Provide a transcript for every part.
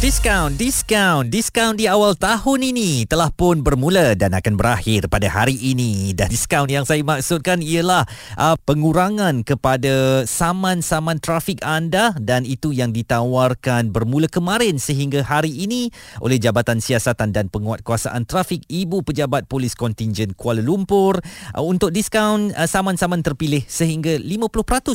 Diskaun, diskaun, diskaun di awal tahun ini telah pun bermula dan akan berakhir pada hari ini. Dan diskaun yang saya maksudkan ialah uh, pengurangan kepada saman-saman trafik anda dan itu yang ditawarkan bermula kemarin sehingga hari ini oleh Jabatan Siasatan dan Penguatkuasaan Trafik Ibu Pejabat Polis Kontingen Kuala Lumpur uh, untuk diskaun uh, saman-saman terpilih sehingga 50%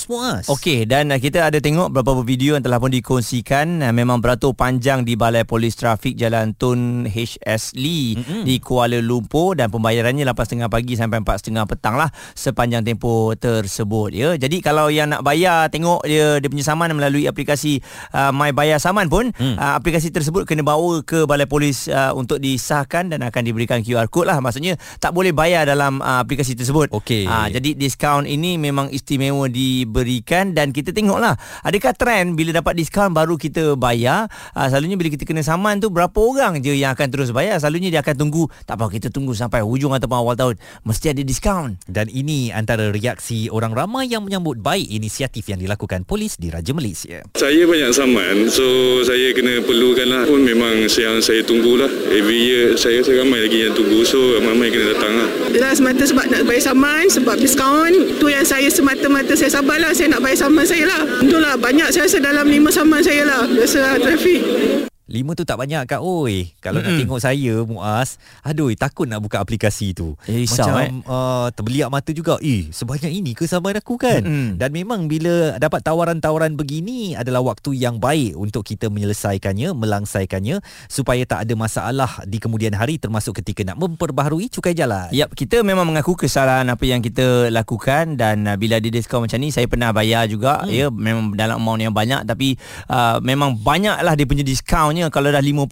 muas. Okey dan uh, kita ada tengok beberapa video yang telah pun dikongsikan uh, memang beratur panjang sedang di Balai Polis Trafik Jalan Tun HS Lee mm-hmm. di Kuala Lumpur dan pembayarannya 8.30 pagi sampai 4.30 petang lah sepanjang tempoh tersebut ya. Jadi kalau yang nak bayar tengok dia dia punya saman melalui aplikasi uh, My Bayar Saman pun mm. uh, aplikasi tersebut kena bawa ke Balai Polis uh, untuk disahkan dan akan diberikan QR code lah. Maksudnya tak boleh bayar dalam uh, aplikasi tersebut. Okay. Uh, jadi diskaun ini memang istimewa diberikan dan kita tengoklah adakah trend bila dapat diskaun baru kita bayar uh, selalu selalunya bila kita kena saman tu berapa orang je yang akan terus bayar? Selalunya dia akan tunggu tak apa kita tunggu sampai hujung ataupun awal tahun. Mesti ada diskaun. Dan ini antara reaksi orang ramai yang menyambut baik inisiatif yang dilakukan polis di Raja Malaysia. Saya banyak saman so saya kena perlukan lah. Pun memang yang saya tunggulah every year saya rasa ramai lagi yang tunggu so ramai kena datang lah. Yelah semata sebab nak bayar saman sebab diskaun. Tu yang saya semata-mata saya sabarlah saya nak bayar saman saya lah. Itulah banyak saya rasa dalam lima saman saya lah. Biasa lah trafik Lima tu tak banyak kak oi. Kalau mm-hmm. nak tengok saya Muaz, aduh takut nak buka aplikasi tu. Eh, Macam eh. uh, terbeliak mata juga. Eh sebanyak ini ke sama aku kan? Mm-hmm. Dan memang bila dapat tawaran-tawaran begini adalah waktu yang baik untuk kita menyelesaikannya, melangsaikannya supaya tak ada masalah di kemudian hari termasuk ketika nak memperbaharui cukai jalan. Yap, kita memang mengaku kesalahan apa yang kita lakukan dan uh, bila di diskaun macam ni saya pernah bayar juga mm. ya memang dalam amount yang banyak tapi uh, memang banyaklah dia punya diskaun contohnya kalau dah 50%.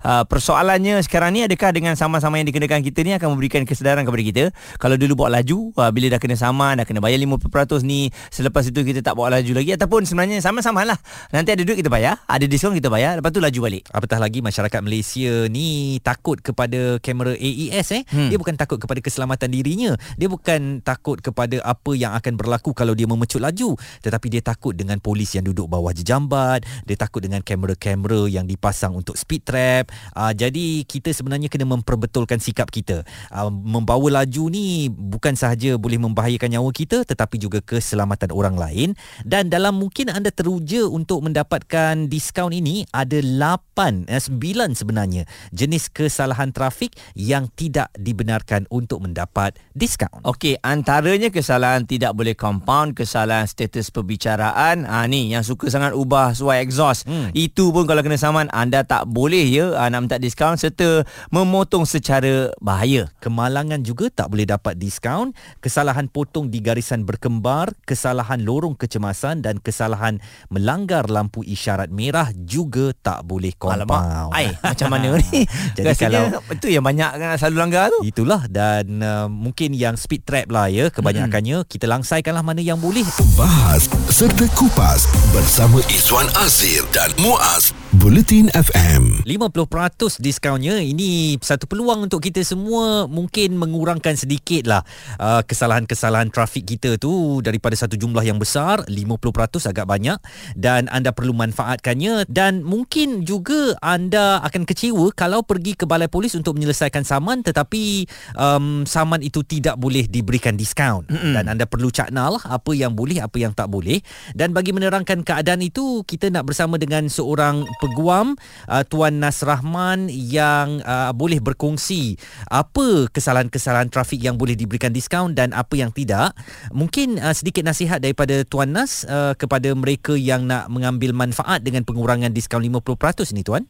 Uh, persoalannya sekarang ni adakah dengan sama-sama yang dikenakan kita ni akan memberikan kesedaran kepada kita. Kalau dulu buat laju, uh, bila dah kena sama, dah kena bayar 50% ni, selepas itu kita tak buat laju lagi ataupun sebenarnya sama-sama lah. Nanti ada duit kita bayar, ada diskaun kita bayar, lepas tu laju balik. Apatah lagi masyarakat Malaysia ni takut kepada kamera AES eh. Hmm. Dia bukan takut kepada keselamatan dirinya. Dia bukan takut kepada apa yang akan berlaku kalau dia memecut laju. Tetapi dia takut dengan polis yang duduk bawah jejambat. Dia takut dengan kamera-kamera yang dipasang untuk speed trap. Uh, jadi kita sebenarnya kena memperbetulkan sikap kita. Uh, membawa laju ni bukan sahaja boleh membahayakan nyawa kita tetapi juga keselamatan orang lain dan dalam mungkin anda teruja untuk mendapatkan diskaun ini ada 8 eh, 9 sebenarnya jenis kesalahan trafik yang tidak dibenarkan untuk mendapat diskaun. Okey, antaranya kesalahan tidak boleh compound, kesalahan status perbicaraan. Ah ni yang suka sangat ubah suai exhaust. Hmm. Itu pun kalau kena saman anda tak boleh ya uh, nak minta diskaun serta memotong secara bahaya. Kemalangan juga tak boleh dapat diskaun, kesalahan potong di garisan berkembar, kesalahan lorong kecemasan dan kesalahan melanggar lampu isyarat merah juga tak boleh compound. Ai, macam mana ni? Jadi Rasanya kalau itu yang banyak kan selalu langgar tu. Itulah dan uh, mungkin yang speed trap lah ya kebanyakannya hmm. kita langsaikanlah mana yang boleh. Bahas serta kupas bersama Izwan Azir dan Muaz Bulletin FM 50% diskaunnya. Ini satu peluang untuk kita semua Mungkin mengurangkan sedikit lah uh, Kesalahan-kesalahan trafik kita tu Daripada satu jumlah yang besar 50% agak banyak Dan anda perlu manfaatkannya. Dan mungkin juga anda akan kecewa Kalau pergi ke balai polis untuk menyelesaikan saman Tetapi um, saman itu tidak boleh diberikan diskaun. Mm-hmm. Dan anda perlu cakna lah Apa yang boleh, apa yang tak boleh. Dan bagi menerangkan keadaan itu Kita nak bersama dengan seorang peguam uh, Tuan Nas Rahman yang uh, boleh berkongsi apa kesalahan-kesalahan trafik yang boleh diberikan diskaun dan apa yang tidak. Mungkin uh, sedikit nasihat daripada Tuan Nas uh, kepada mereka yang nak mengambil manfaat dengan pengurangan diskaun 50% ini Tuan.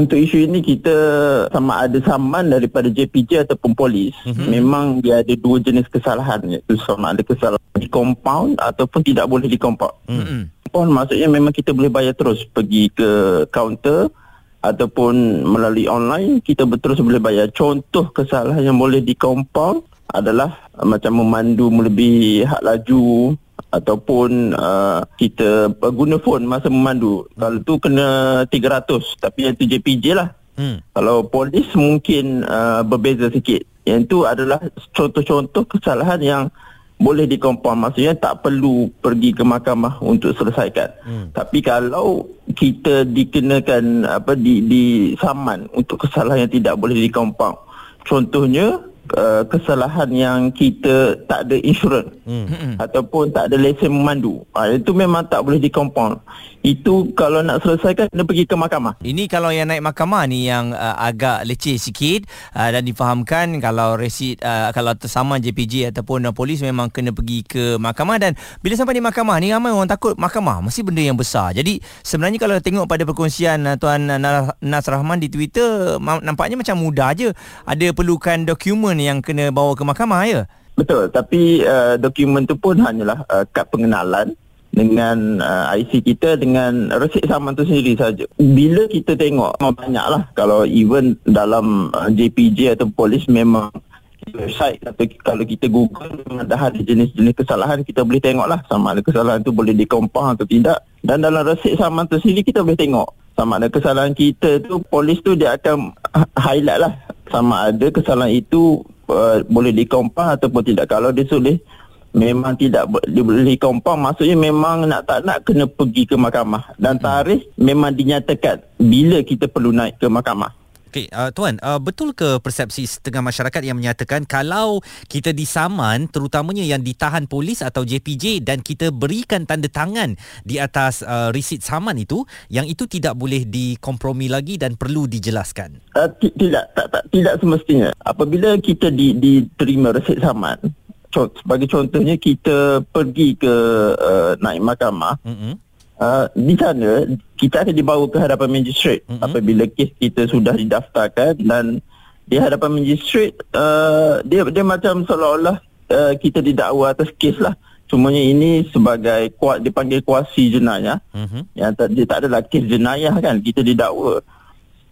Untuk isu ini kita sama ada saman daripada JPJ ataupun polis. Mm-hmm. Memang dia ada dua jenis kesalahan iaitu sama ada kesalahan di compound ataupun tidak boleh di compound. Mm-hmm pun maksudnya memang kita boleh bayar terus pergi ke kaunter ataupun melalui online kita terus boleh bayar contoh kesalahan yang boleh di compound adalah uh, macam memandu melebihi had laju ataupun uh, kita guna phone masa memandu kalau tu kena 300 tapi yang tu JPJ lah Hmm. Kalau polis mungkin uh, berbeza sikit. Yang itu adalah contoh-contoh kesalahan yang boleh dikompon maksudnya tak perlu pergi ke mahkamah untuk selesaikan. Hmm. Tapi kalau kita dikenakan apa di di saman untuk kesalahan yang tidak boleh dikompon. Contohnya uh, kesalahan yang kita tak ada insurans hmm. ataupun tak ada lesen memandu. Uh, itu memang tak boleh dikompon. Itu kalau nak selesaikan kena pergi ke mahkamah. Ini kalau yang naik mahkamah ni yang uh, agak leceh sikit uh, dan difahamkan kalau resit uh, kalau tersaman JPJ ataupun uh, polis memang kena pergi ke mahkamah dan bila sampai di mahkamah ni ramai orang takut mahkamah mesti benda yang besar. Jadi sebenarnya kalau tengok pada perkongsian uh, tuan uh, Nas Rahman di Twitter nampaknya macam mudah aje. Ada perlukan dokumen yang kena bawa ke mahkamah ya. Betul, tapi uh, dokumen tu pun hanyalah uh, kad pengenalan dengan uh, IC kita dengan resit saman tu sendiri saja. Bila kita tengok memang banyaklah kalau even dalam uh, JPJ atau polis memang website atau kalau kita google dah ada jenis-jenis kesalahan kita boleh tengoklah sama ada kesalahan tu boleh dikompang atau tidak dan dalam resit saman tu sendiri kita boleh tengok sama ada kesalahan kita tu polis tu dia akan highlight lah sama ada kesalahan itu uh, boleh dikompang ataupun tidak kalau dia tulis memang tidak boleh kompang maksudnya memang nak tak nak kena pergi ke mahkamah dan hmm. tarikh memang dinyatakan bila kita perlu naik ke mahkamah Okey, uh, tuan, uh, betul ke persepsi setengah masyarakat yang menyatakan kalau kita disaman, terutamanya yang ditahan polis atau JPJ dan kita berikan tanda tangan di atas uh, resit saman itu, yang itu tidak boleh dikompromi lagi dan perlu dijelaskan? Uh, tidak, tak, tak, tidak semestinya. Apabila kita di, diterima resit saman, sebagai contohnya kita pergi ke uh, naik mahkamah mm-hmm. uh, di sana kita akan dibawa ke hadapan magistrate mm-hmm. apabila kes kita sudah didaftarkan dan di hadapan magistrate uh, dia dia macam seolah-olah uh, kita didakwa atas kes lah semuanya ini sebagai kuat dipanggil kuasi jenayah mm-hmm. yang tak, dia tak adalah kes jenayah kan kita didakwa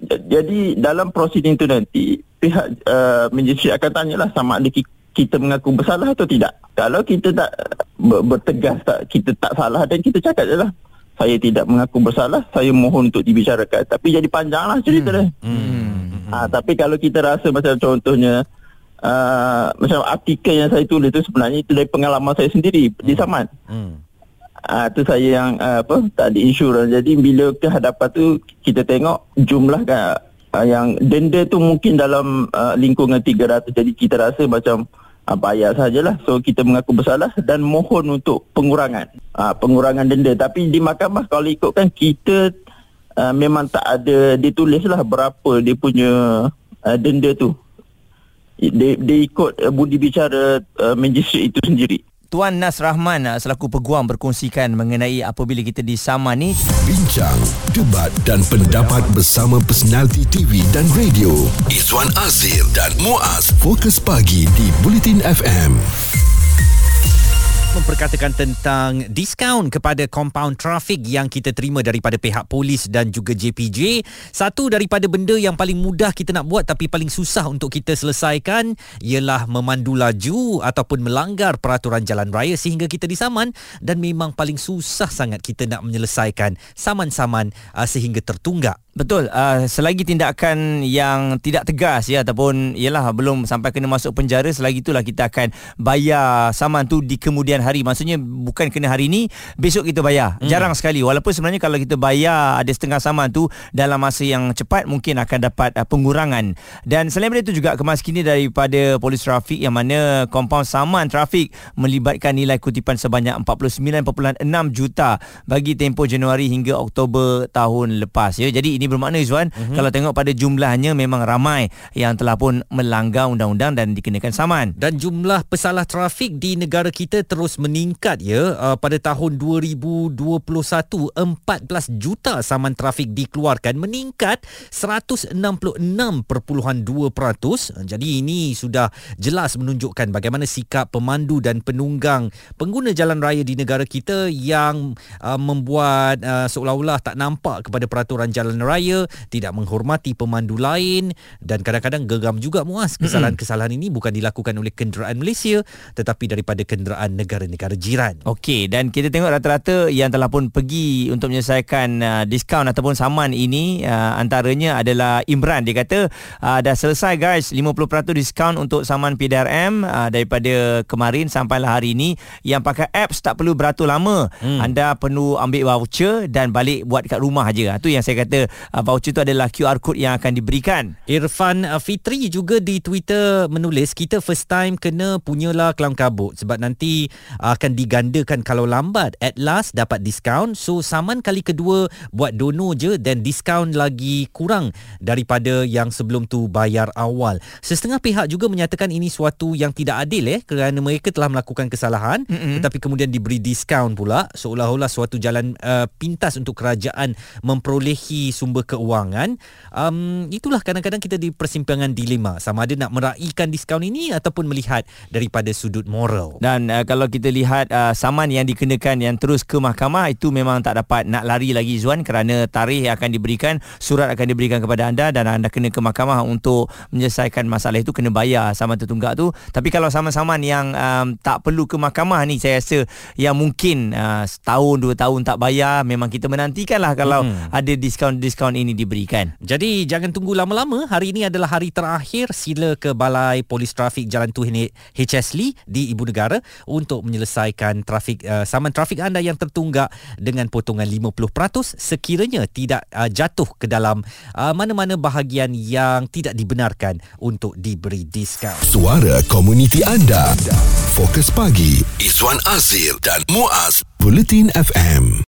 jadi dalam prosiding itu nanti pihak uh, magistrate akan tanyalah sama ada kita mengaku bersalah atau tidak. Kalau kita tak ber- bertegas tak kita tak salah dan kita cakap je lah. Saya tidak mengaku bersalah, saya mohon untuk dibicarakan. Tapi jadi panjanglah cerita dia. Hmm. Hmm. Ha, tapi kalau kita rasa macam contohnya uh, macam artikel yang saya tulis tu sebenarnya itu dari pengalaman saya sendiri hmm. di Saman. Hmm. Ah uh, tu saya yang uh, apa tak ada insurans. Jadi bila ke hadapan tu kita tengok jumlah kan uh, yang denda tu mungkin dalam uh, lingkungan 300 jadi kita rasa macam uh, bayar sajalah. So kita mengaku bersalah dan mohon untuk pengurangan. Uh, pengurangan denda. Tapi di mahkamah kalau ikutkan kita uh, memang tak ada ditulislah berapa dia punya uh, denda tu. Dia, dia ikut uh, budi bicara uh, magistrate itu sendiri Tuan Nas Rahman uh, selaku peguam berkongsikan mengenai apabila kita disaman ni. Bincang, debat dan pendapat bersama personaliti TV dan radio. Izwan Azir dan Muaz. Fokus Pagi di Bulletin FM memperkatakan tentang diskaun kepada compound traffic yang kita terima daripada pihak polis dan juga JPJ. Satu daripada benda yang paling mudah kita nak buat tapi paling susah untuk kita selesaikan ialah memandu laju ataupun melanggar peraturan jalan raya sehingga kita disaman dan memang paling susah sangat kita nak menyelesaikan saman-saman uh, sehingga tertunggak. Betul. Uh, selagi tindakan yang tidak tegas ya ataupun ialah belum sampai kena masuk penjara selagi itulah kita akan bayar saman tu di kemudian hari. Maksudnya bukan kena hari ini, besok kita bayar. Hmm. Jarang sekali. Walaupun sebenarnya kalau kita bayar ada setengah saman tu dalam masa yang cepat mungkin akan dapat uh, pengurangan. Dan selain itu juga kemas kini daripada polis trafik yang mana kompaun saman trafik melibatkan nilai kutipan sebanyak 49.6 juta bagi tempoh Januari hingga Oktober tahun lepas ya. Jadi ini bermakna Izwan mm-hmm. kalau tengok pada jumlahnya memang ramai yang telah pun melanggar undang-undang dan dikenakan saman. Dan jumlah pesalah trafik di negara kita terus meningkat ya. Uh, pada tahun 2021 14 juta saman trafik dikeluarkan meningkat 166.2%. Jadi ini sudah jelas menunjukkan bagaimana sikap pemandu dan penunggang pengguna jalan raya di negara kita yang uh, membuat uh, seolah-olah tak nampak kepada peraturan jalan raya tidak menghormati pemandu lain dan kadang-kadang geram juga muas kesalahan-kesalahan ini bukan dilakukan oleh kenderaan Malaysia tetapi daripada kenderaan negara negara-negara jiran. Okey dan kita tengok rata-rata yang telah pun pergi untuk menyelesaikan uh, diskaun ataupun saman ini uh, antaranya adalah Imran. Dia kata uh, dah selesai guys 50% diskaun untuk saman PDRM uh, daripada kemarin sampailah hari ini. Yang pakai apps tak perlu beratur lama. Hmm. anda perlu ambil voucher dan balik buat kat rumah aja. Itu yang saya kata uh, voucher tu adalah QR code yang akan diberikan. Irfan uh, Fitri juga di Twitter menulis kita first time kena punyalah kelam kabut sebab nanti akan digandakan kalau lambat at last dapat diskaun. So saman kali kedua buat dono je dan diskaun lagi kurang daripada yang sebelum tu bayar awal. Setengah pihak juga menyatakan ini suatu yang tidak adil eh kerana mereka telah melakukan kesalahan mm-hmm. tetapi kemudian diberi diskaun pula. Seolah-olah suatu jalan uh, pintas untuk kerajaan memperolehi sumber keuangan um, itulah kadang-kadang kita di persimpangan dilema. Sama ada nak meraihkan diskaun ini ataupun melihat daripada sudut moral. Dan uh, kalau kita lihat uh, saman yang dikenakan yang terus ke mahkamah itu memang tak dapat nak lari lagi Zuan kerana tarikh yang akan diberikan surat akan diberikan kepada anda dan anda kena ke mahkamah untuk menyelesaikan masalah itu kena bayar saman tertunggak tu. Tapi kalau saman-saman yang um, tak perlu ke mahkamah ni saya rasa yang mungkin uh, setahun dua tahun tak bayar memang kita menantikanlah kalau hmm. ada diskaun-diskaun ini diberikan. Jadi jangan tunggu lama-lama. Hari ini adalah hari terakhir sila ke Balai Polis Trafik Jalan Tuhin HS Lee di Ibu Negara untuk menyelesaikan trafik uh, saman trafik anda yang tertunggak dengan potongan 50% sekiranya tidak uh, jatuh ke dalam uh, mana-mana bahagian yang tidak dibenarkan untuk diberi diskaun. Suara komuniti anda. Fokus pagi Izwan Azir dan Muaz Bulletin FM.